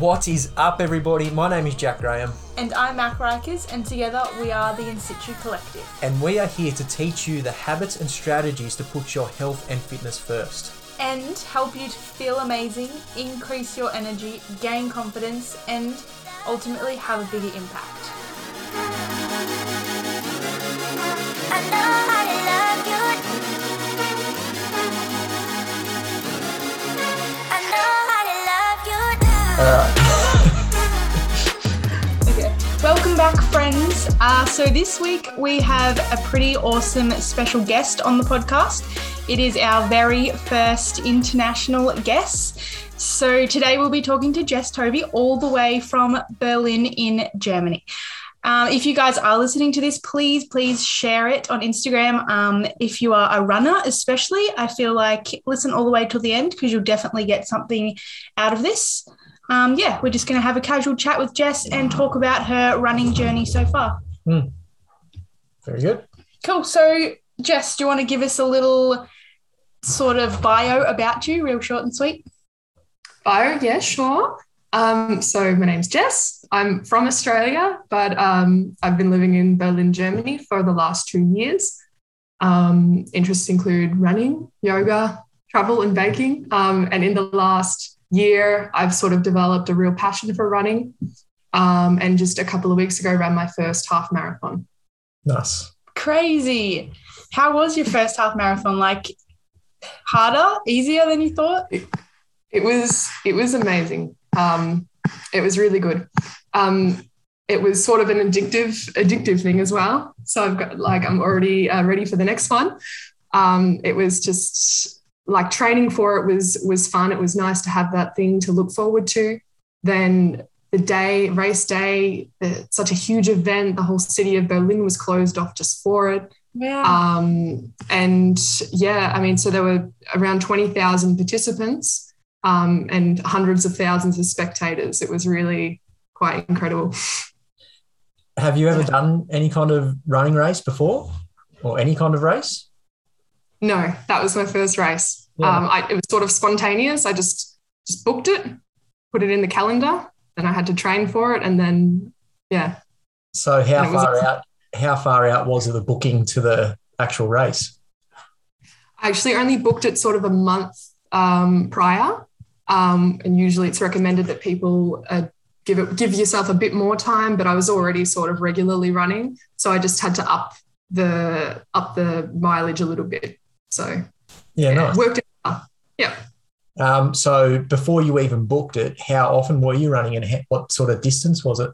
What is up, everybody? My name is Jack Graham, And I'm Mac Rikers, and together we are the In Situ Collective. and we are here to teach you the habits and strategies to put your health and fitness first. And help you to feel amazing, increase your energy, gain confidence, and ultimately have a bigger impact. Welcome back, friends. Uh, so, this week we have a pretty awesome special guest on the podcast. It is our very first international guest. So, today we'll be talking to Jess Tovey all the way from Berlin in Germany. Um, if you guys are listening to this, please, please share it on Instagram. Um, if you are a runner, especially, I feel like listen all the way till the end because you'll definitely get something out of this um, yeah, we're just going to have a casual chat with Jess and talk about her running journey so far. Very good. Cool. So, Jess, do you want to give us a little sort of bio about you, real short and sweet? Bio, yeah, sure. Um, so my name's Jess. I'm from Australia, but um, I've been living in Berlin, Germany for the last two years. Um, interests include running, yoga, travel, and baking. Um, and in the last year, I've sort of developed a real passion for running. Um, and just a couple of weeks ago, ran my first half marathon. Nice. Crazy. How was your first half marathon? Like harder, easier than you thought? it was it was amazing um it was really good um it was sort of an addictive addictive thing as well so i've got like i'm already uh, ready for the next one um it was just like training for it was was fun it was nice to have that thing to look forward to then the day race day it's such a huge event the whole city of berlin was closed off just for it Yeah. um, and yeah, I mean, so there were around 20,000 participants um, and hundreds of thousands of spectators. It was really quite incredible. Have you ever done any kind of running race before, or any kind of race? No, that was my first race. Yeah. Um, I, it was sort of spontaneous. I just just booked it, put it in the calendar, then I had to train for it, and then yeah, So how And was far out? How far out was the booking to the actual race? I actually only booked it sort of a month um, prior, um, and usually it's recommended that people uh, give it give yourself a bit more time. But I was already sort of regularly running, so I just had to up the up the mileage a little bit. So Yeah, nice. it worked. Out. Yeah, Um, so before you even booked it, how often were you running, and ha- what sort of distance was it?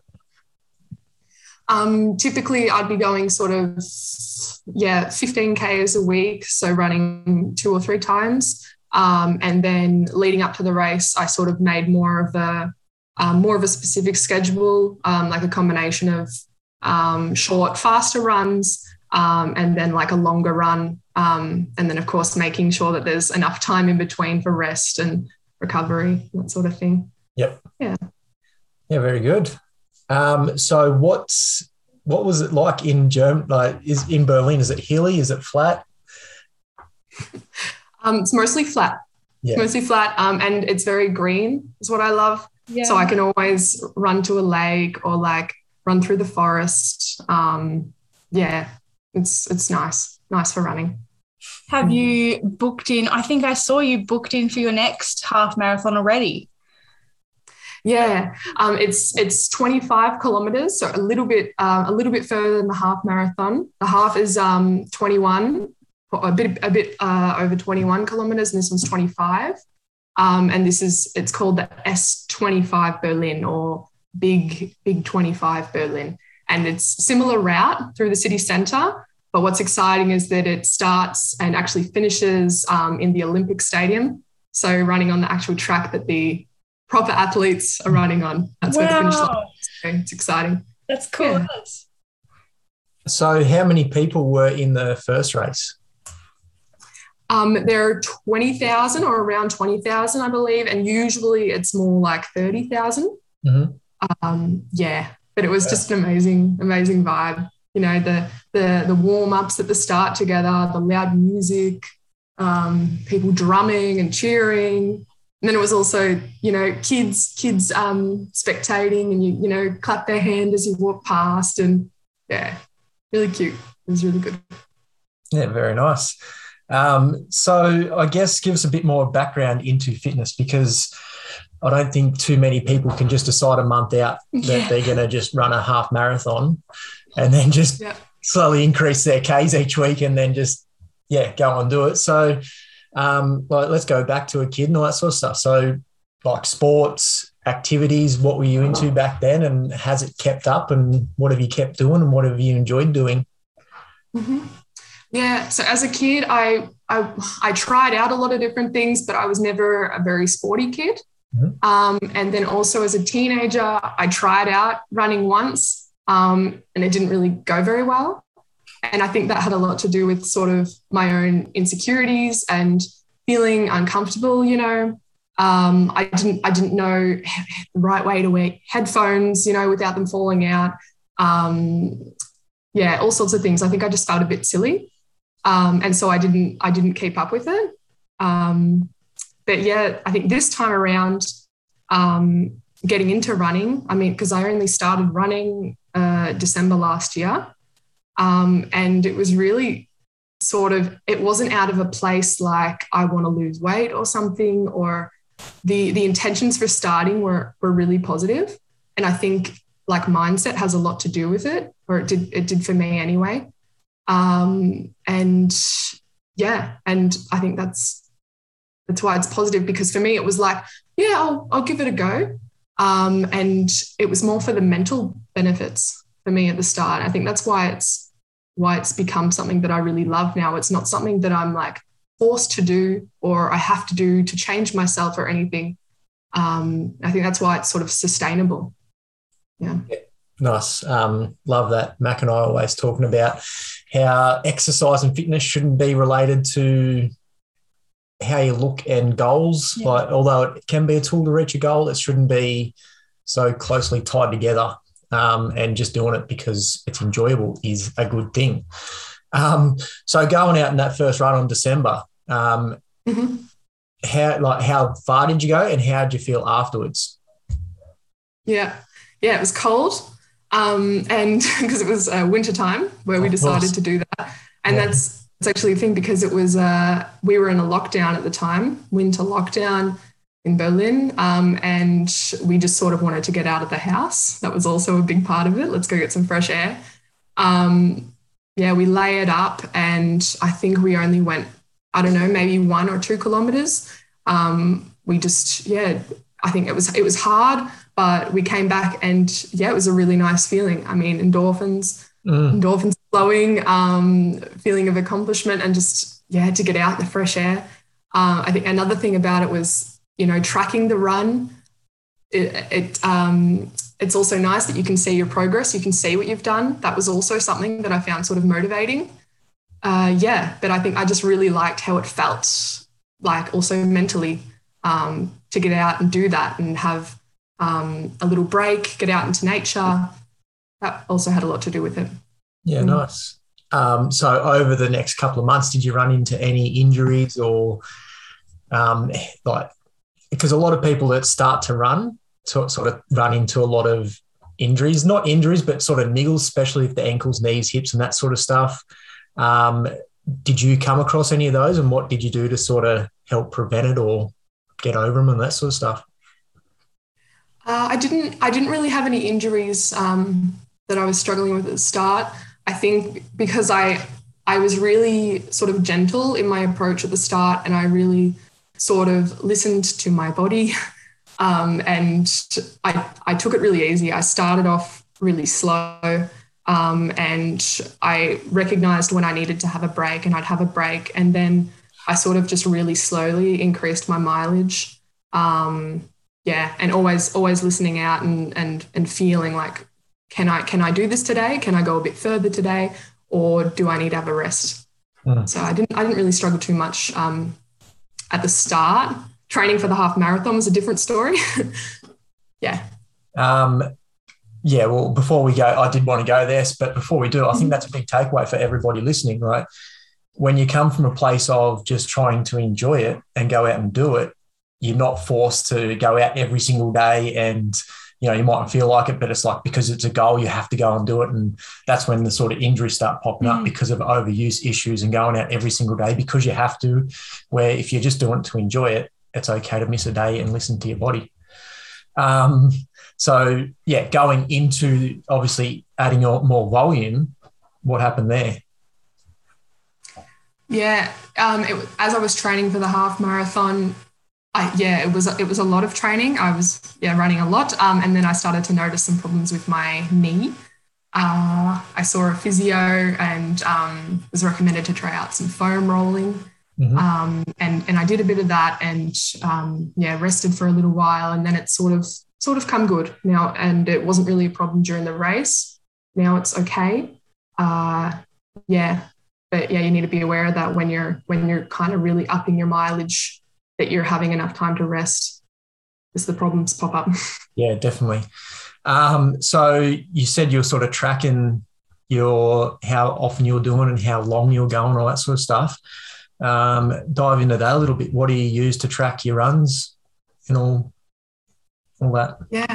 um, typically I'd be going sort of yeah 15 k's a week, so running two or three times. Um, and then leading up to the race, I sort of made more of a um, more of a specific schedule, um, like a combination of um, short, faster runs, um, and then like a longer run, um, and then of course making sure that there's enough time in between for rest and recovery, that sort of thing. Yep. Yeah, Yeah. very good. Um, so what's what was it like in Germany? Like, is in Berlin? Is it hilly? Is it flat? Um, it's mostly flat, Yeah. mostly flat, um, and it's very green. Is what I love. yeah. So I can always run to a lake or like run through the forest. Um, yeah, it's it's nice, nice for running. Have you booked in? I think I saw you booked in for your next half marathon already. Yeah, um, it's it's 25 kilometers, so a little bit um, a little bit further than the half marathon. The half is um, 21, a bit a bit uh, over 21 kilometers, and this one's 25. Um, and this is it's called the S25 Berlin or Big Big 25 Berlin, and it's similar route through the city centre. But what's exciting is that it starts and actually finishes um, in the Olympic Stadium. So running on the actual track that the proper athletes are running on. That's where the finish line. Is. So It's exciting. that's cool. Yeah. So how many people were in the first race? Um, there are 20,000 or around 20,000, I believe, and usually it's more like 30,000. Mhm. Um, yeah, but it was just an amazing, amazing vibe. You know, the the the warm ups at the start together, the loud music, um, people drumming and cheering, And then it was also, you know, kids, kids um, spectating and you, you know, clap their hand as you walk past. And yeah, really cute. It was really good. Yeah, very nice. Um, so I guess give us a bit more background into fitness because I don't think too many people can just decide a month out that Yeah. they're going to just run a half marathon and then just Yeah. slowly increase their Ks each week and then just, yeah, go and do it. So, um, like, let's go back to a kid and all that sort of stuff. So, like sports, activities, what were you into back then and has it kept up and what have you kept doing and what have you enjoyed doing? Mhm. Yeah. So as a kid, I, I I tried out a lot of different things, but I was never a very sporty kid. Mhm. Um, and then also as a teenager, I tried out running once, um, and it didn't really go very well. And I think that had a lot to do with sort of my own insecurities and feeling uncomfortable. You know, um, I didn't I didn't know the right way to wear headphones. You know, without them falling out. Um, yeah, all sorts of things. I think I just felt a bit silly, um, and so I didn't I didn't keep up with it. Um, but yeah, I think this time around, um, getting into running. I mean, because I only started running uh, December last year, um, and it was really sort of it wasn't out of a place like I want to lose weight or something, or the the intentions for starting were were really positive, and I think like mindset has a lot to do with it, or it did it did for me anyway. Um, and yeah, and I think that's that's why it's positive because for me it was like, yeah, I'll I'll give it a go. Um, and it was more for the mental benefits for me at the start. I think that's why it's why it's become something that I really love now. It's not something that I'm like forced to do or I have to do to change myself or anything. Um, I think that's why it's sort of sustainable. Yeah. Nice. Um, love that. Mac and I always talking about how exercise and fitness shouldn't be related to how you look and goals. Yeah. Like, although it can be a tool to reach a goal, it shouldn't be so closely tied together. Um, and just doing it because it's enjoyable is a good thing. Um, so going out in that first run on December, um, Mhm. how like how far did you go and how did you feel afterwards? Yeah. Yeah, it was cold. Um, and because it was uh, winter time where we decided to do that. And Yeah. that's it's actually a thing because it was uh, we were in a lockdown at the time, winter lockdown in Berlin. Um, and we just sort of wanted to get out of the house. That was also a big part of it. Let's go get some fresh air. Um, yeah, we layered up and I think we only went, I don't know, maybe one or two kilometers. Um, we just, yeah, I think it was it was hard, but we came back and yeah, it was a really nice feeling. I mean, endorphins, Mm, endorphins flowing, um, feeling of accomplishment, and just yeah, to get out in the fresh air. Uh, I think another thing about it was you know tracking the run. It, it um, it's also nice that you can see your progress. You can see what you've done. That was also something that I found sort of motivating. Uh, yeah, but I think I just really liked how it felt, like also mentally, um, to get out and do that and have um, a little break, get out into nature. That also had a lot to do with it. Yeah, Mm. nice. Um, so over the next couple of months, did you run into any injuries or um, like because a lot of people that start to run sort sort of run into a lot of injuries, not injuries, but sort of niggles, especially if the ankles, knees, hips, and that sort of stuff. Um, did you come across any of those, and what did you do to sort of help prevent it or get over them and that sort of stuff? Uh, I didn't. I didn't really have any injuries um, that I was struggling with at the start. I think because I I was really sort of gentle in my approach at the start, and I really sort of listened to my body, um, and I I took it really easy. I started off really slow, um, and I recognized when I needed to have a break, and I'd have a break, and then I sort of just really slowly increased my mileage. Um, yeah and always always listening out and and and feeling like can i can i do this today can i go a bit further today or do i need to have a rest Mm. so i didn't i didn't really struggle too much um, at the start training for the half marathon was a different story yeah Um, yeah, well, before we go, I did want to go there, but before we do, I Mm-hmm. think that's a big takeaway for everybody listening, right? When you come from a place of just trying to enjoy it and go out and do it, you're not forced to go out every single day and you know you mightn't feel like it but it's like because it's a goal you have to go and do it. And that's when the sort of injuries start popping up Mm. because of overuse issues and going out every single day because you have to where if you're just doing it to enjoy it it's okay to miss a day and listen to your body. Um, so yeah going into obviously adding your- more volume what happened there? Yeah, um, it, as I was training for the half marathon, I, yeah, it was it was a lot of training. I was yeah running a lot, um, and then I started to notice some problems with my knee. Uh, I saw a physio and um, was recommended to try out some foam rolling, Mhm. um, and and I did a bit of that, and um, yeah, rested for a little while, and then it sort of sort of come good now, and it wasn't really a problem during the race. Now it's okay. Uh, yeah, but yeah, you need to be aware of that when you're when you're kind of really upping your mileage, that you're having enough time to rest, as the problems pop up. Yeah, definitely. Um, so you said you're sort of tracking your how often you're doing and how long you're going, all that sort of stuff. Um, dive into that a little bit. What do you use to track your runs and all, all that? Yeah,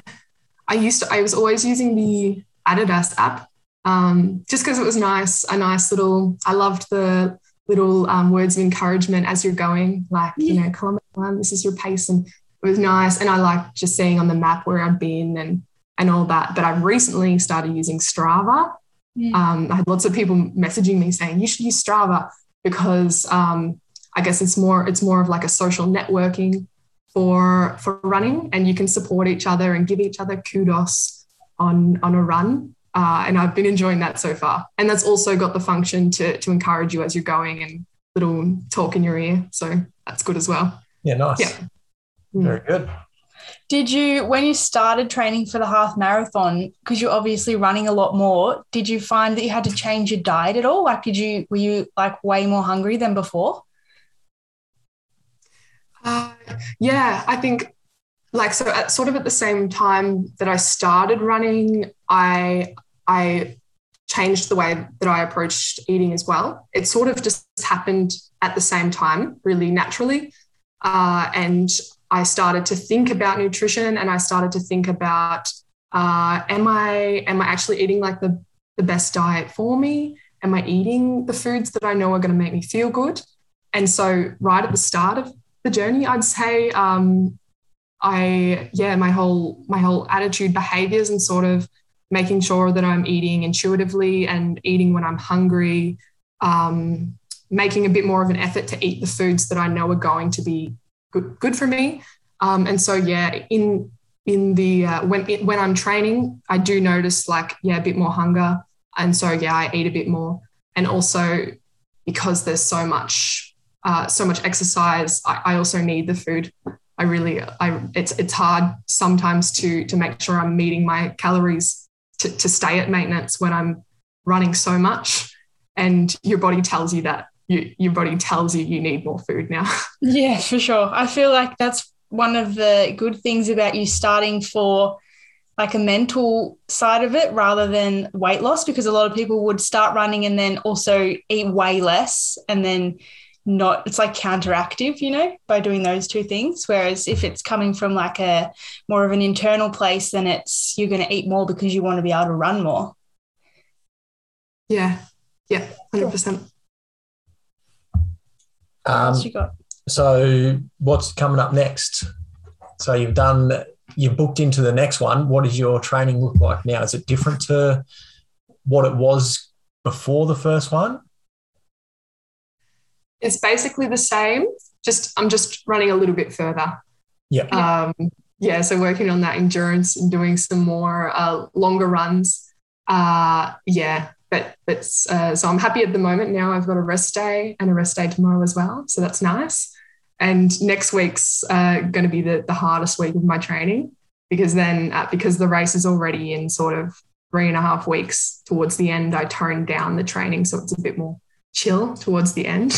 I used to. I was always using the Adidas app, um, just because it was nice. A nice little. I loved the little um, words of encouragement as you're going, like you know, kilometer one. This is your pace, and it was nice. And I liked just seeing on the map where I'd been and and all that. But I've recently started using Strava. Mm. Um, I had lots of people messaging me saying you should use Strava because um, I guess it's more it's more of like a social networking for for running, and you can support each other and give each other kudos on on a run. Uh, and I've been enjoying that so far. And that's also got the function to to encourage you as you're going and little talk in your ear. So that's good as well. Yeah, nice. Yeah. Mm. Very good. Did you, when you started training for the half marathon, because you're obviously running a lot more, did you find that you had to change your diet at all? Like, did you, were you like way more hungry than before? Uh, yeah, I think like so at sort of at the same time that I started running, I I changed the way that I approached eating as well. It sort of just happened at the same time, really naturally. Uh, and I started to think about nutrition and I started to think about uh, am I am I actually eating like the, the best diet for me? Am I eating the foods that I know are going to make me feel good? And so right at the start of the journey, I'd say um, I yeah my whole my whole attitude, behaviors, and sort of making sure that I'm eating intuitively and eating when I'm hungry. Um, making a bit more of an effort to eat the foods that I know are going to be good good for me. Um, and so yeah, in in the uh, when when I'm training, I do notice like yeah a bit more hunger, and so yeah I eat a bit more, and also because there's so much uh, so much exercise, I, I also need the food. I really I it's it's hard sometimes to to make sure I'm meeting my calories to, to stay at maintenance when I'm running so much, and your body tells you that. You, your body tells you you need more food now. Yeah, for sure. I feel like that's one of the good things about you starting for like a mental side of it rather than weight loss because a lot of people would start running and then also eat way less and then not it's like counteractive you know by doing those two things whereas if it's coming from like a more of an internal place then it's you're going to eat more because you want to be able to run more Yeah, yeah, hundred percent. Um, else you got so what's coming up next? So you've done, you've booked into the next one. What does your training look like now? Is it different to what it was before the first one? It's basically the same. Just I'm just running a little bit further. Yeah. Um, yeah. So working on that endurance and doing some more uh, longer runs. Uh, yeah. But but uh, so I'm happy at the moment. Now I've got a rest day and a rest day tomorrow as well. So that's nice. And next week's uh, going to be the, the hardest week of my training because then uh, because the race is already in sort of three and a half weeks towards the end, I toned down the training so it's a bit more chill towards the end.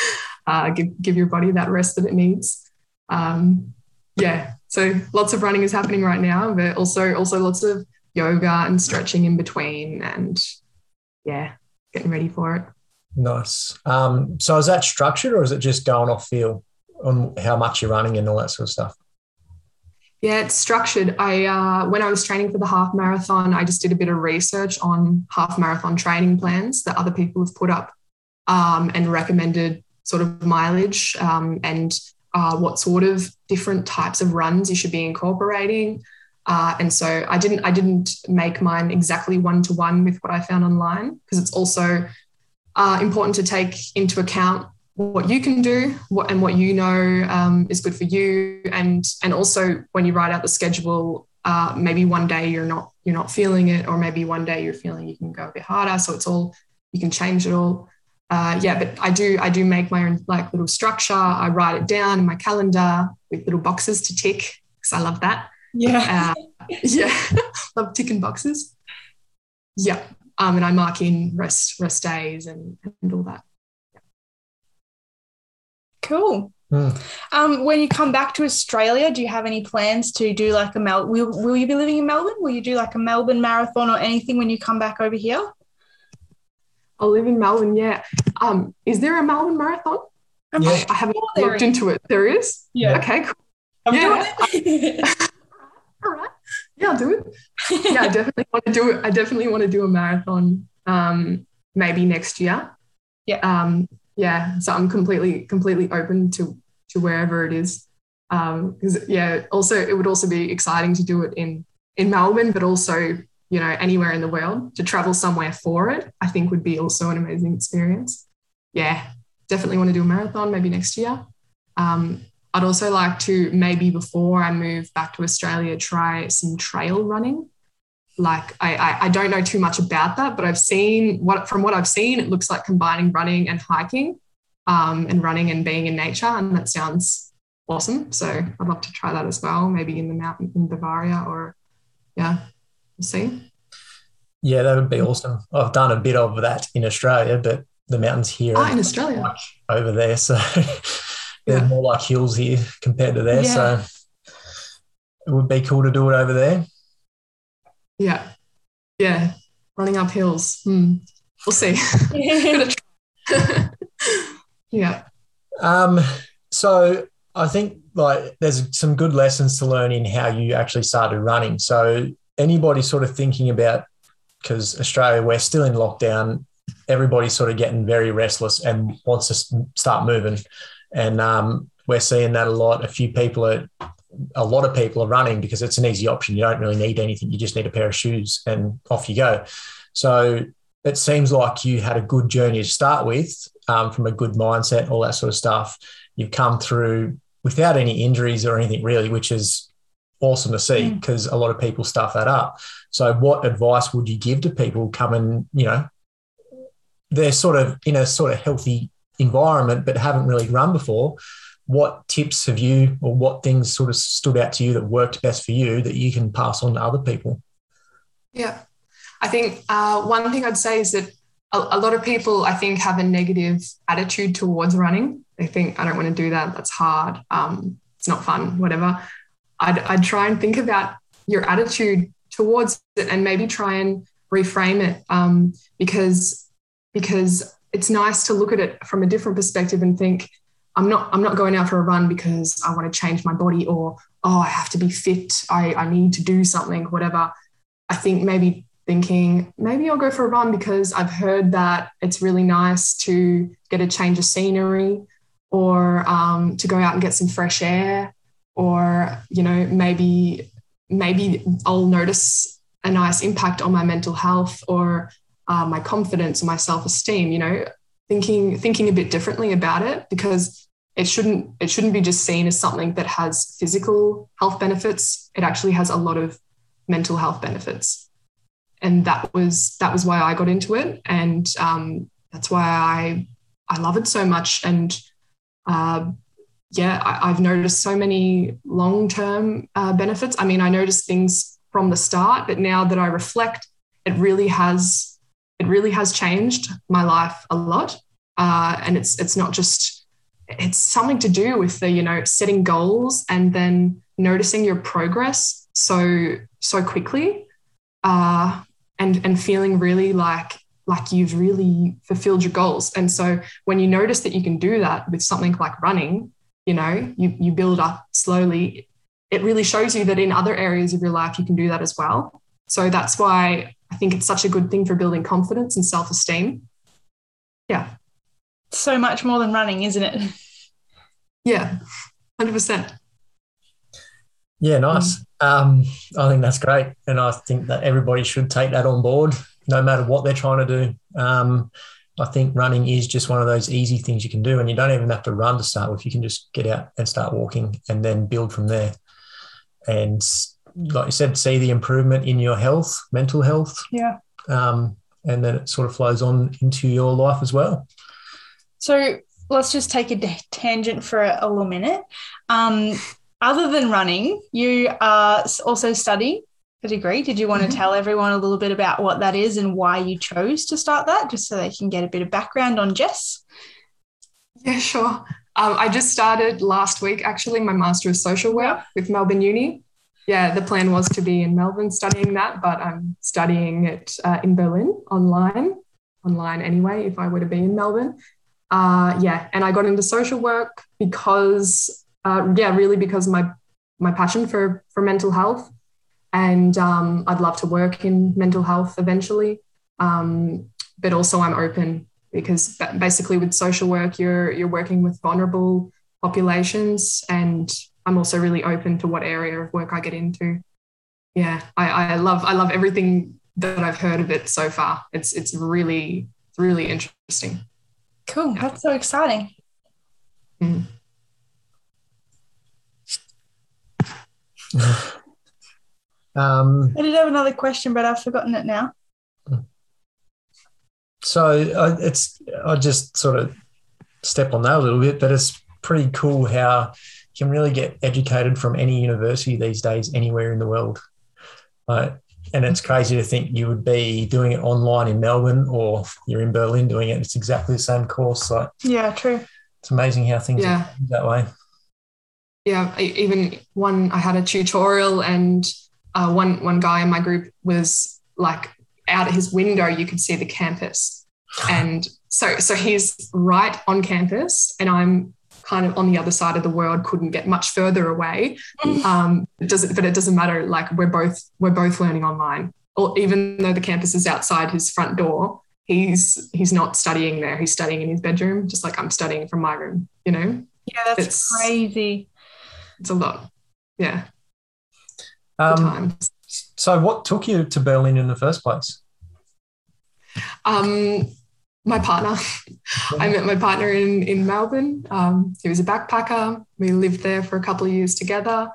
uh, give give your body that rest that it needs. Um, yeah, so lots of running is happening right now, but also also lots of yoga and stretching in between, and yeah, getting ready for it. Nice. Um, so is that structured or is it just going off feel on how much you're running and all that sort of stuff? Yeah, it's structured. I uh, when I was training for the half marathon, I just did a bit of research on half marathon training plans that other people have put up um, and recommended sort of mileage um, and uh, what sort of different types of runs you should be incorporating. Uh, and so I didn't I didn't make mine exactly one to one with what I found online because it's also uh, important to take into account what you can do what, and what you know um, is good for you. And and also when you write out the schedule uh, maybe one day you're not you're not feeling it or maybe one day you're feeling you can go a bit harder. So it's all you can change it all uh, yeah but i do i do make my own like little structure i write it down in my calendar with little boxes to tick because i love that Yeah. uh, yeah love ticking boxes yeah um, and i mark in rest rest days and, and all that Cool. Hmm. Um, when you come back to Australia, do you have any plans to do like a Mel? Will, will you be living in Melbourne? Will you do like a Melbourne marathon or anything when you come back over here? I'll live in Melbourne. Yeah. Um, is there a Melbourne marathon? I'm Yeah. sure I haven't there looked is. into it. There is. Yeah. Okay. Cool. I'm Yeah. doing it. All right. Yeah, I'll do it. Yeah, I definitely want to do it. I definitely want to do a marathon. Um, maybe next year. Yeah. Um, yeah. So I'm completely, completely open to to wherever it is. Um, because yeah, also it would also be exciting to do it in in Melbourne, but also you know anywhere in the world to travel somewhere for it. I think would be also an amazing experience. Yeah, definitely want to do a marathon maybe next year. Um, I'd also like to maybe before I move back to Australia try some trail running. Like I, I, I don't know too much about that, but I've seen what from what I've seen, it looks like combining running and hiking, um, and running and being in nature, and that sounds awesome. So I'd love to try that as well, maybe in the mountain in Bavaria or yeah, see. Yeah, that would be awesome. I've done a bit of that in Australia, but the mountains here Ah, in Australia. like over there, so they're Yeah. more like hills here compared to there. Yeah. So it would be cool to do it over there. Yeah. Yeah. Running up hills. Hmm. We'll see. Yeah. Um, so I think like there's some good lessons to learn in how you actually started running. So anybody sort of thinking about because Australia we're still in lockdown, everybody's sort of getting very restless and wants to start moving, and um, we're seeing that a lot. A few people are. A lot of people are running because it's an easy option. You don't really need anything. You just need a pair of shoes and off you go. So it seems like you had a good journey to start with um, from a good mindset, all that sort of stuff. You've come through without any injuries or anything really, which is awesome to see Mm. because a lot of people stuff that up. So, what advice would you give to people coming, you know, they're sort of in a sort of healthy environment but haven't really run before? What tips have you or what things sort of stood out to you that worked best for you that you can pass on to other people? Yeah. I think uh, one thing I'd say is that a, a lot of people, I think, have a negative attitude towards running. They think, I don't want to do that. That's hard. Um, it's not fun, whatever. I'd, I'd try and think about your attitude towards it and maybe try and reframe it um, because, because it's nice to look at it from a different perspective and think, I'm not, I'm not going out for a run because I want to change my body or, oh, I have to be fit. I, I need to do something, whatever. I think maybe thinking maybe I'll go for a run because I've heard that it's really nice to get a change of scenery or um, to go out and get some fresh air or you know maybe maybe I'll notice a nice impact on my mental health or uh, my confidence or my self-esteem you know thinking thinking a bit differently about it because it shouldn't it shouldn't be just seen as something that has physical health benefits. It actually has a lot of mental health benefits. And that was that was why I got into it, and um, that's why I I love it so much. And uh, yeah, I, I've noticed so many long term uh, benefits. I mean, I noticed things from the start, but now that I reflect, it really has it really has changed my life a lot. Uh, and it's it's not just it's something to do with the you know setting goals and then noticing your progress so so quickly uh, and and feeling really like like you've really fulfilled your goals. And so when you notice that you can do that with something like running, you know, you, you build up slowly. It really shows you that in other areas of your life, you can do that as well. So that's why I think it's such a good thing for building confidence and self esteem. Yeah. So much more than running, isn't it? Yeah. 100%. Yeah, nice. Um, I think that's great, and I think that everybody should take that on board, no matter what they're trying to do. Um, I think running is just one of those easy things you can do, and you don't even have to run to start with. You can just get out and start walking, and then build from there. And like you said, see the improvement in your health, mental health, Yeah. um, and then it sort of flows on into your life as well. So let's just take a d- tangent for a, a little minute. Um, other than running, you are also studying a degree. Did you want to Mhm. tell everyone a little bit about what that is and why you chose to start that, just so they can get a bit of background on Jess? Yeah, sure. Um, I just started last week, actually, my Master of Social Work with Melbourne Uni. Yeah, the plan was to be in Melbourne studying that, but I'm studying it uh, in Berlin online, online anyway, if I were to be in Melbourne. Uh, yeah, and I got into social work because, uh, yeah, really because my my passion for for mental health, and um, I'd love to work in mental health eventually. Um, but also, I'm open because basically with social work you're you're working with vulnerable populations and i'm also really open to what area of work i get into yeah i, I love i love everything that i've heard of it so far it's it's really really interesting Cool. That's so exciting. Mm. Um, I did have another question, but I've forgotten it now. so I, it's I just sort of step on that a little bit, but it's pretty cool how you can really get educated from any university these days, anywhere in the world. Right? And it's crazy to think you would be doing it online in Melbourne or you're in Berlin doing it. It's exactly the same course. Like Yeah, true. it's amazing how things Yeah. are that way. yeah I, even one i had a tutorial and uh, one one guy in my group was like out of his window you could see the campus. And so so he's right on campus and i'm kind of on the other side of the world couldn't get much further away. Um it doesn't but it doesn't matter like we're both we're both learning online. Or even though the campus is outside his front door he's he's not studying there. He's studying in his bedroom just like i'm studying from my room you know? Yeah, that's It's- crazy. it's a lot. Yeah Um, times so what took you to Berlin in the first place? Um, my partner. I met my partner in in Melbourne. Um, he was a backpacker. We lived there for a couple of years together,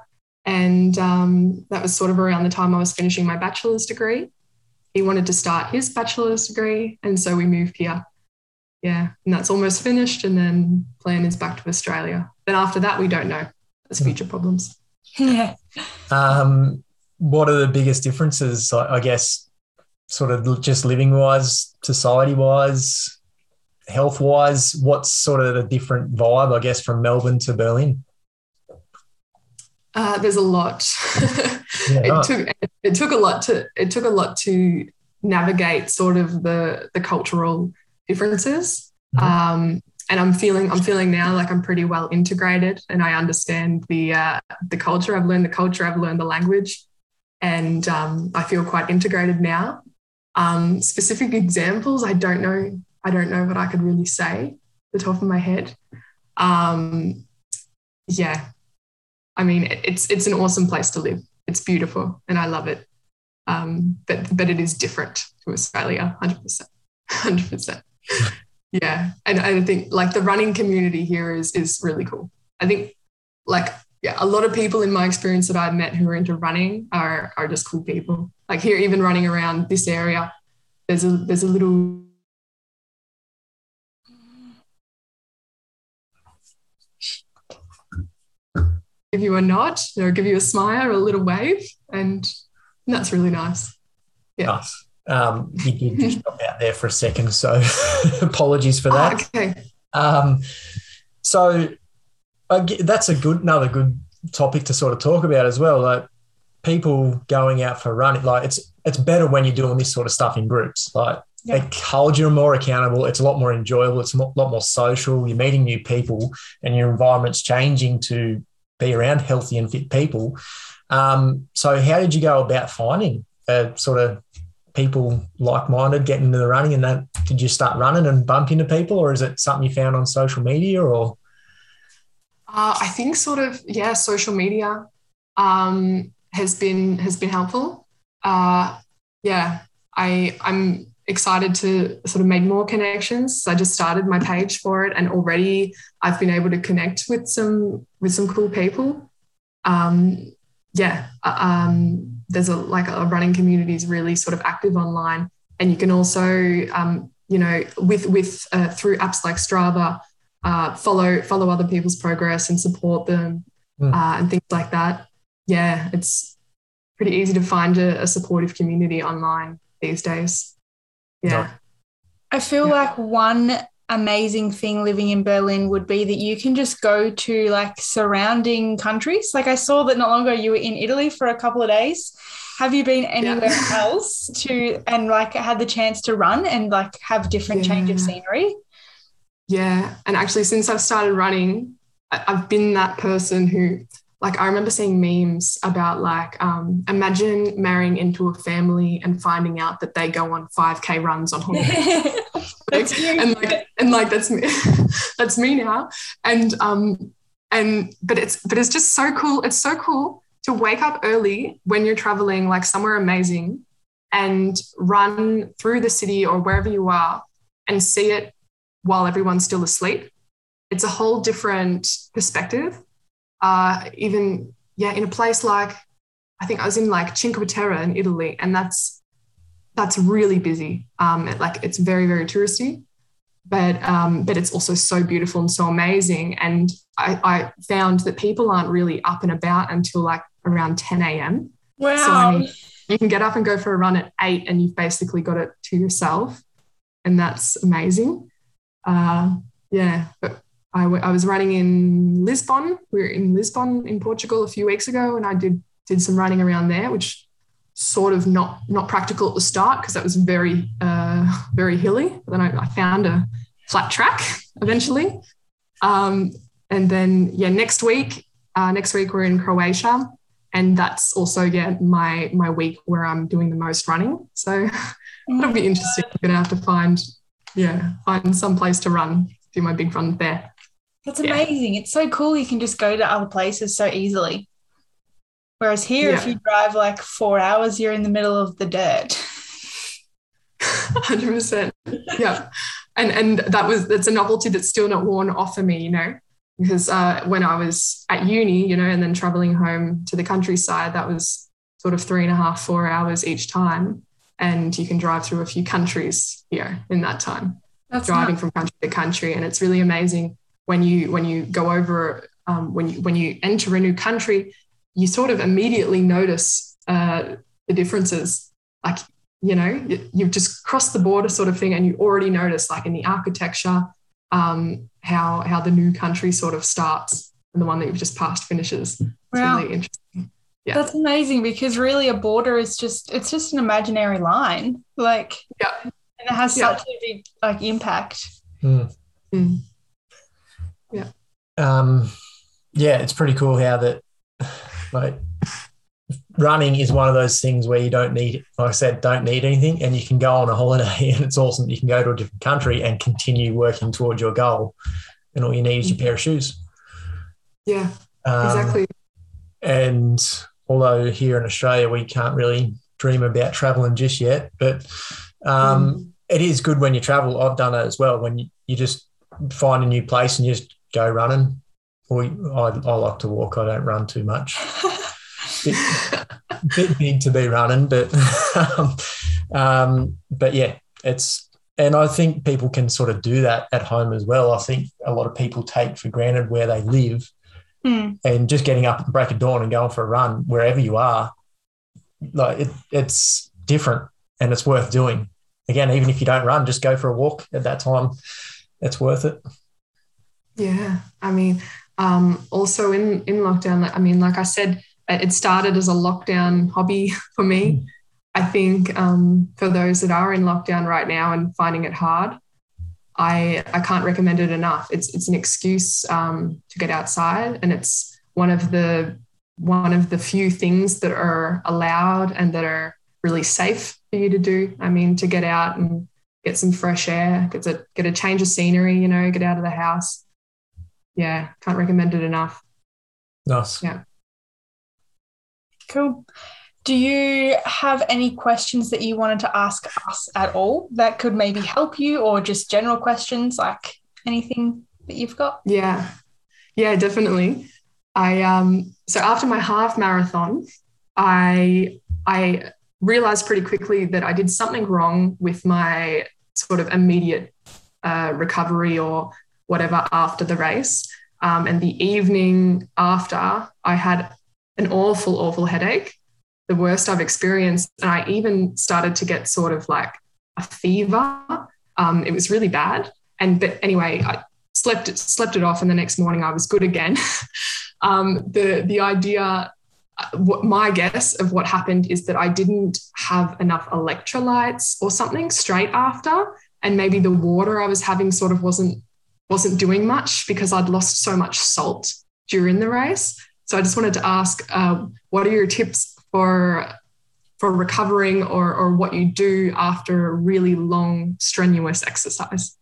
and um, that was sort of around the time I was finishing my bachelor's degree. He wanted to start his bachelor's degree, and so we moved here. Yeah, and that's almost finished, and then plan is back to Australia. Then after that, we don't know. There's future problems. Yeah. Um, what are the biggest differences? I I guess, sort of just living wise, society wise, health wise. What's sort of the different vibe? I guess from Melbourne to Berlin. Uh, there's a lot. Yeah, it took it took a lot to it took a lot to navigate sort of the the cultural differences. Mhm. Um, and I'm feeling I'm feeling now like I'm pretty well integrated and I understand the uh, the culture. I've learned the culture. I've learned the language, and um, I feel quite integrated now. Um, specific examples, I don't know. I don't know what I could really say. The top of my head. Um, yeah, I mean, it's it's an awesome place to live. It's beautiful, and I love it. Um, but but it is different to Australia, hundred percent, hundred percent. Yeah, and I think like the running community here is is really cool. I think like yeah, a lot of people in my experience that I've met who are into running are are just cool people. Like here, even running around this area, there's a there's a little give you a nod or give you a smile or a little wave, and that's really nice. Yeah. Nice. Um, you did just drop out there for a second, so apologies for that. Ah, okay. Um, so that's a good another good topic to sort of talk about as well. Like people going out for running, like it's it's better when you're doing this sort of stuff in groups. Like Yeah. it holds you more accountable. It's a lot more enjoyable. It's a lot more social. You're meeting new people, and your environment's changing to be around healthy and fit people. Um, so, how did you go about finding a sort of people like-minded, getting into the running? And that did you start running and bump into people, or is it something you found on social media? Or Uh, I think sort of yeah, social media um, has been has been helpful. Uh, yeah, I I'm excited to sort of make more connections. so I just started my page for it, and already I've been able to connect with some with some cool people. Um, yeah, uh, um, there's a like a running community is really sort of active online, and you can also um, you know with with uh, through apps like Strava uh, follow follow other people's progress and support them Mm. uh, and things like that. Yeah, it's pretty easy to find a, a supportive community online these days. Yeah, I feel Yeah. like one amazing thing living in Berlin would be that you can just go to like surrounding countries. Like I saw that not long ago you were in Italy for a couple of days. Have you been anywhere else to and like had the chance to run and like have different change of scenery? yeah. And actually, since I've started running, I've been that person who, like, I remember seeing memes about like, um, imagine marrying into a family and finding out that they go on 5k runs on holiday. And like and like that's me. That's me now. And um and but it's but it's just so cool. It's so cool to wake up early when you're traveling like somewhere amazing and run through the city or wherever you are and see it while everyone's still asleep. It's a whole different perspective. Uh even yeah in a place like i think i was in like cinque terre in italy and that's that's really busy um it, like it's very very touristy but um, but it's also so beautiful and so amazing. And I, I found that people aren't really up and about until like around 10 a.m. wow. So I mean, you can get up and go for a run at eight, and you've basically got it to yourself, and that's amazing. Uh, yeah, but I, w- I was running in Lisbon. We were in Lisbon in Portugal a few weeks ago, and I did did some running around there, which sort of not not practical at the start because that was very uh, very hilly. But then I, I found a flat track eventually, um, and then yeah, next week uh, next week we're in Croatia, and that's also yeah my my week where I'm doing the most running. So that'll be interesting. I'm gonna have to find yeah find some place to run, do my big run there. That's Yeah. amazing. It's so cool. You can just go to other places so easily. Whereas here, if you drive like four hours, you're in the middle of the dirt. Hundred percent. Yeah, and and that was that's a novelty that's still not worn off for me, you know, because uh, when I was at uni, you know, and then traveling home to the countryside, that was sort of three and a half, four hours each time, and you can drive through a few countries here in that time, That's driving nice. from country to country, and it's really amazing when you when you go over um, when you when you enter a new country, you sort of immediately notice uh, the differences, like you know you- you've just crossed the border sort of thing and you already notice like in the architecture um, how how the new country sort of starts and the one that you've just passed finishes it's Wow. really interesting Yeah. That's amazing because really a border is just it's just an imaginary line. Like Yeah. and it has Yeah. such a big like impact. Mm. Mm. um, yeah, it's pretty cool how that like running is one of those things where you don't need, like I said, don't need anything, and you can go on a holiday, and it's awesome. You can go to a different country and continue working towards your goal, and all you need is your pair of shoes. yeah Um, exactly And although here in Australia we can't really dream about traveling just yet, but um, it is good when you travel. I've done it as well. When you, you just find a new place and you just go running. Or I, I like to walk. I don't run too much. Bit, bit big to be running, but um, um, but yeah, it's and I think people can sort of do that at home as well. I think a lot of people take for granted where they live Hmm. and just getting up at the break of dawn and going for a run wherever you are, like it, it's different and it's worth doing. Again, even if you don't run, just go for a walk at that time. It's worth it. Yeah, I mean, um, also in in lockdown, I mean, like I said, it started as a lockdown hobby for me. I think um, for those that are in lockdown right now and finding it hard, I I can't recommend it enough. It's it's an excuse um, to get outside, and it's one of the one of the few things that are allowed and that are really safe for you to do. I mean, to get out and get some fresh air, get a get a change of scenery, you know, get out of the house. Yeah, can't recommend it enough. Nice. Yeah. Cool. Do you have any questions that you wanted to ask us at all that could maybe help you, or just general questions like anything that you've got? Yeah, yeah, definitely. I um so after my half marathon, I I realized pretty quickly that I did something wrong with my sort of immediate uh, recovery or whatever after the race. Um, and the evening after, I had an awful, awful headache, the worst I've experienced. And I even started to get sort of like a fever. Um, it was really bad. And but anyway, I slept it, slept it off, and the next morning I was good again. um, the the idea what my guess of what happened is that I didn't have enough electrolytes or something straight after, and maybe the water I was having sort of wasn't wasn't doing much because I'd lost so much salt during the race. So I just wanted to ask, uh, what are your tips for for recovering or or what you do after a really long strenuous exercise?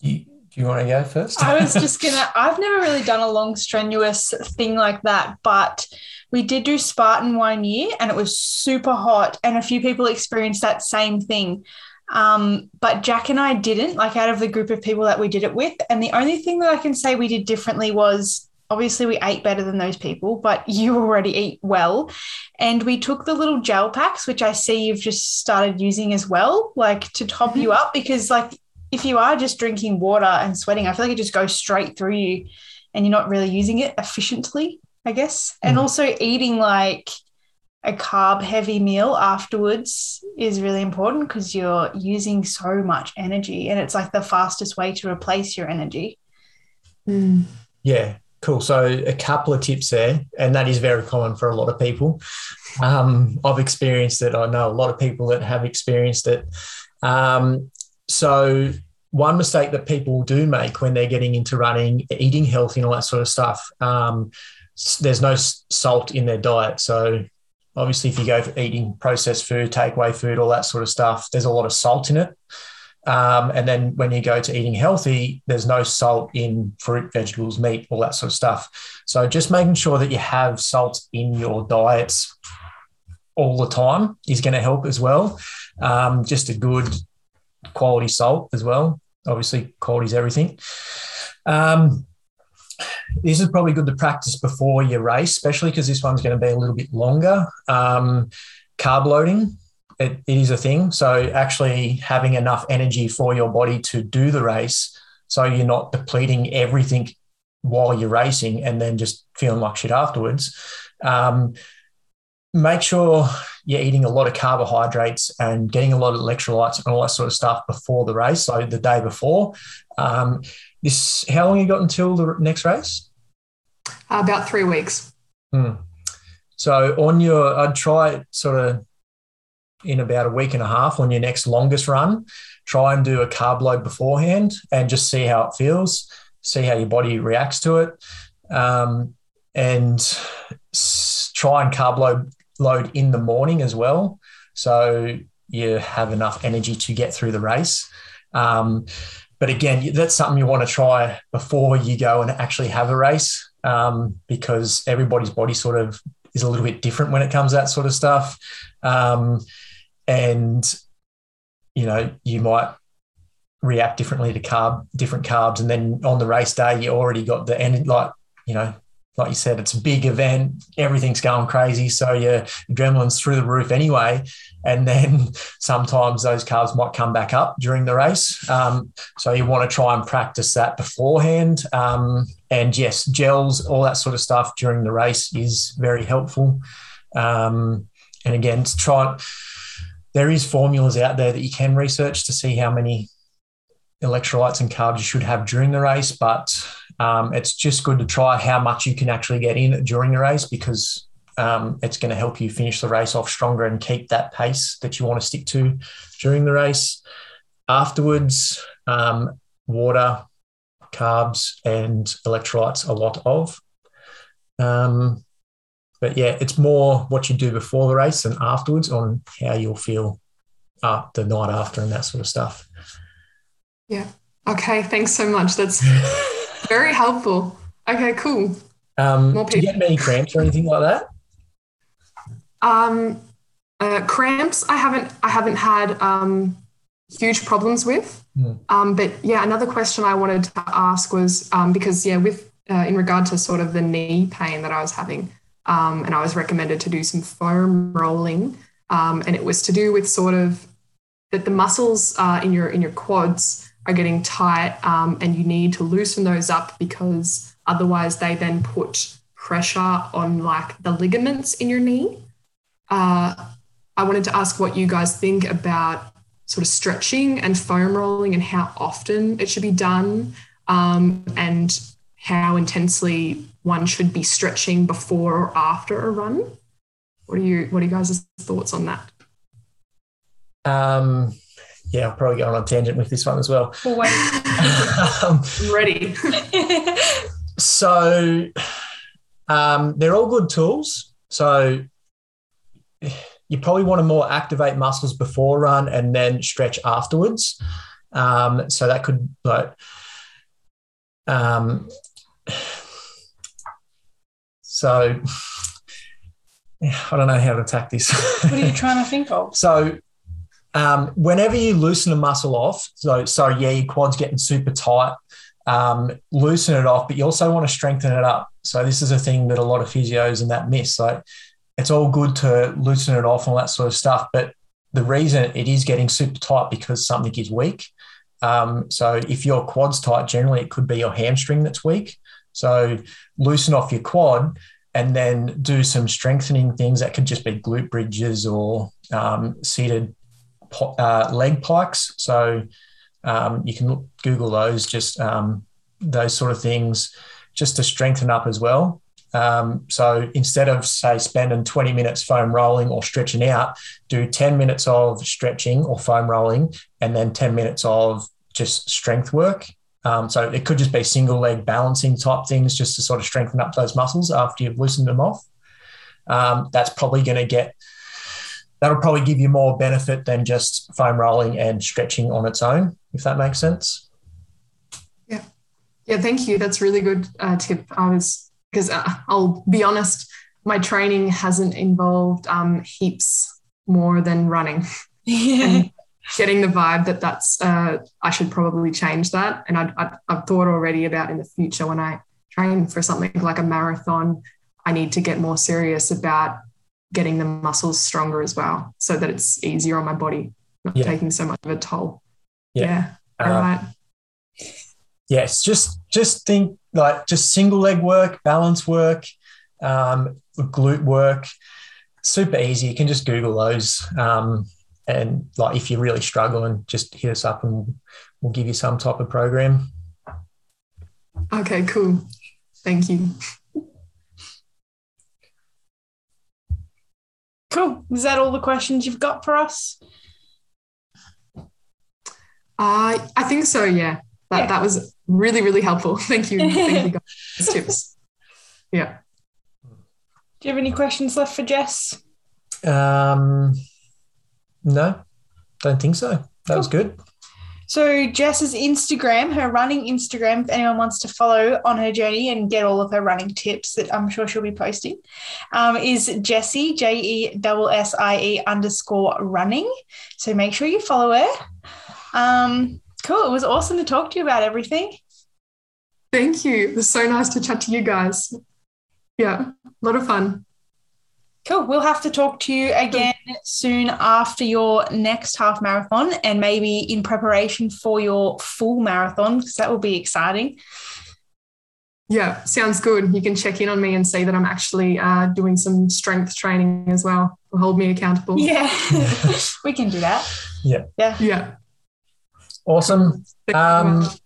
You, do you want to go first? I was just gonna, I've never really done a long, strenuous thing like that, but we did do Spartan one year and it was super hot, and a few people experienced that same thing. Um, but Jack and I didn't, like out of the group of people that we did it with. And the only thing that I can say we did differently was obviously we ate better than those people, but you already eat well. And we took the little gel packs, which I see you've just started using as well, like to top you up because like if you are just drinking water and sweating, I feel like it just goes straight through you and you're not really using it efficiently, I guess. And Mm. also eating like a carb heavy meal afterwards is really important because you're using so much energy and it's like the fastest way to replace your energy. Yeah, cool. So a couple of tips there, and that is very common for a lot of people. Um, I've experienced it. I know a lot of people that have experienced it. Um, so one mistake that people do make when they're getting into running, eating healthy, and all that sort of stuff. Um, there's no salt in their diet, so obviously if you go for eating processed food, takeaway food, all that sort of stuff, there's a lot of salt in it. Um, and then when you go to eating healthy, there's no salt in fruit, vegetables, meat, all that sort of stuff. So just making sure that you have salt in your diets all the time is going to help as well. Um, just a good quality salt as well. Obviously, quality is everything. Um, this is probably good to practice before your race, especially because this one's going to be a little bit longer. Um, carb loading, it, it is a thing. So actually having enough energy for your body to do the race, so you're not depleting everything while you're racing and then just feeling like shit afterwards. Um, make sure you're eating a lot of carbohydrates and getting a lot of electrolytes and all that sort of stuff before the race. So the day before. Um, this, how long you got until the next race? Uh, about three weeks. Hmm. So on your, I'd try it sort of in about a week and a half on your next longest run. Try and do a carb load beforehand and just see how it feels, see how your body reacts to it, um, and s- try and carb load load in the morning as well, so you have enough energy to get through the race. Um, but again, that's something you want to try before you go and actually have a race um, because everybody's body sort of is a little bit different when it comes to that sort of stuff. Um, and, you know, you might react differently to carb, different carbs. And then on the race day, you already got the end, like, you know, like you said, it's a big event, everything's going crazy. So your adrenaline's through the roof anyway. And then sometimes those carbs might come back up during the race. Um, so you want to try and practice that beforehand. Um, and yes, gels, all that sort of stuff during the race is very helpful. Um, and again, to try, there is formulas out there that you can research to see how many electrolytes and carbs you should have during the race, but um, it's just good to try how much you can actually get in during the race because um, it's going to help you finish the race off stronger and keep that pace that you want to stick to during the race. Afterwards, um, water, carbs, and electrolytes, a lot of. Um, but yeah, it's more what you do before the race and afterwards on how you'll feel uh, the night after and that sort of stuff. Yeah. Okay. Thanks so much. That's very helpful. Okay. Cool. Um, do you get many cramps or anything like that? Um, uh, cramps. I haven't. I haven't had um, huge problems with. Hmm. Um, but yeah, another question I wanted to ask was um, because yeah, with uh, in regard to sort of the knee pain that I was having, um, and I was recommended to do some foam rolling, um, and it was to do with sort of that the muscles uh, in your in your quads are getting tight, um, and you need to loosen those up because otherwise they then put pressure on like the ligaments in your knee. Uh, I wanted to ask what you guys think about sort of stretching and foam rolling and how often it should be done um, and how intensely one should be stretching before or after a run. What are you what are you guys' thoughts on that? Um, yeah, I'll probably go on a tangent with this one as well. Um, I'm ready. so um, they're all good tools. So you probably want to more activate muscles before run and then stretch afterwards. Um, so that could, but um, so I don't know how to attack this. what are you trying to think of? So um, whenever you loosen a muscle off, so so yeah, your quad's getting super tight, um, loosen it off, but you also want to strengthen it up. So this is a thing that a lot of physios and that miss. Like it's all good to loosen it off and all that sort of stuff, but the reason it is getting super tight because something is weak. Um, so if your quad's tight, generally it could be your hamstring that's weak. So loosen off your quad and then do some strengthening things that could just be glute bridges or um, seated uh, leg pikes. So um, you can Google those, just um, those sort of things, just to strengthen up as well. Um, so instead of say spending 20 minutes foam rolling or stretching out, do 10 minutes of stretching or foam rolling, and then 10 minutes of just strength work. Um, so it could just be single leg balancing type things just to sort of strengthen up those muscles after you've loosened them off. Um, that's probably going to get that'll probably give you more benefit than just foam rolling and stretching on its own, if that makes sense. Yeah, Yeah, thank you. That's really good uh, tip. I was because uh, I'll be honest, my training hasn't involved um, heaps more than running. Yeah. Getting the vibe that that's uh, I should probably change that, and I'd, I'd, I've thought already about in the future when I train for something like a marathon, I need to get more serious about getting the muscles stronger as well, so that it's easier on my body, not Yeah. taking so much of a toll. Yeah. Yeah. All right. yes, just just think like just single leg work, balance work, um, glute work, super easy. You can just Google those, um, and like if you're really struggling, just hit us up and we'll give you some type of program. Okay. Cool. Thank you. Cool. Is that all the questions you've got for us? Uh, I think so. Yeah. That Yeah. that was really really helpful. Thank you. Thank you guys. Tips. Yeah. Do you have any questions left for Jess? Um, no, don't think so. That was good. So Jess's Instagram, her running Instagram, if anyone wants to follow on her journey and get all of her running tips that I'm sure she'll be posting, um, is Jessie, J E S S I E underscore running. So make sure you follow her. Um, cool. It was awesome to talk to you about everything. Thank you. It was so nice to chat to you guys. Yeah. A lot of fun. Cool. We'll have to talk to you again soon after your next half marathon and maybe in preparation for your full marathon because that will be exciting. Yeah. Sounds good. You can check in on me and see that I'm actually uh, doing some strength training as well. Will hold me accountable. Yeah, we can do that. Yeah. Awesome. Thank you Um, very much.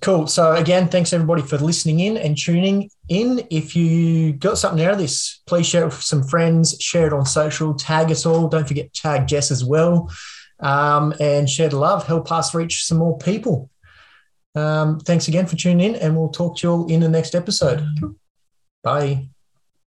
Cool. So again, thanks everybody for listening in and tuning in. If you got something out of this, please share it with some friends, share it on social, tag us all. Don't forget to tag Jess as well. Um, and share the love, help us reach some more people. Um, thanks again for tuning in, and we'll talk to you all in the next episode. Bye.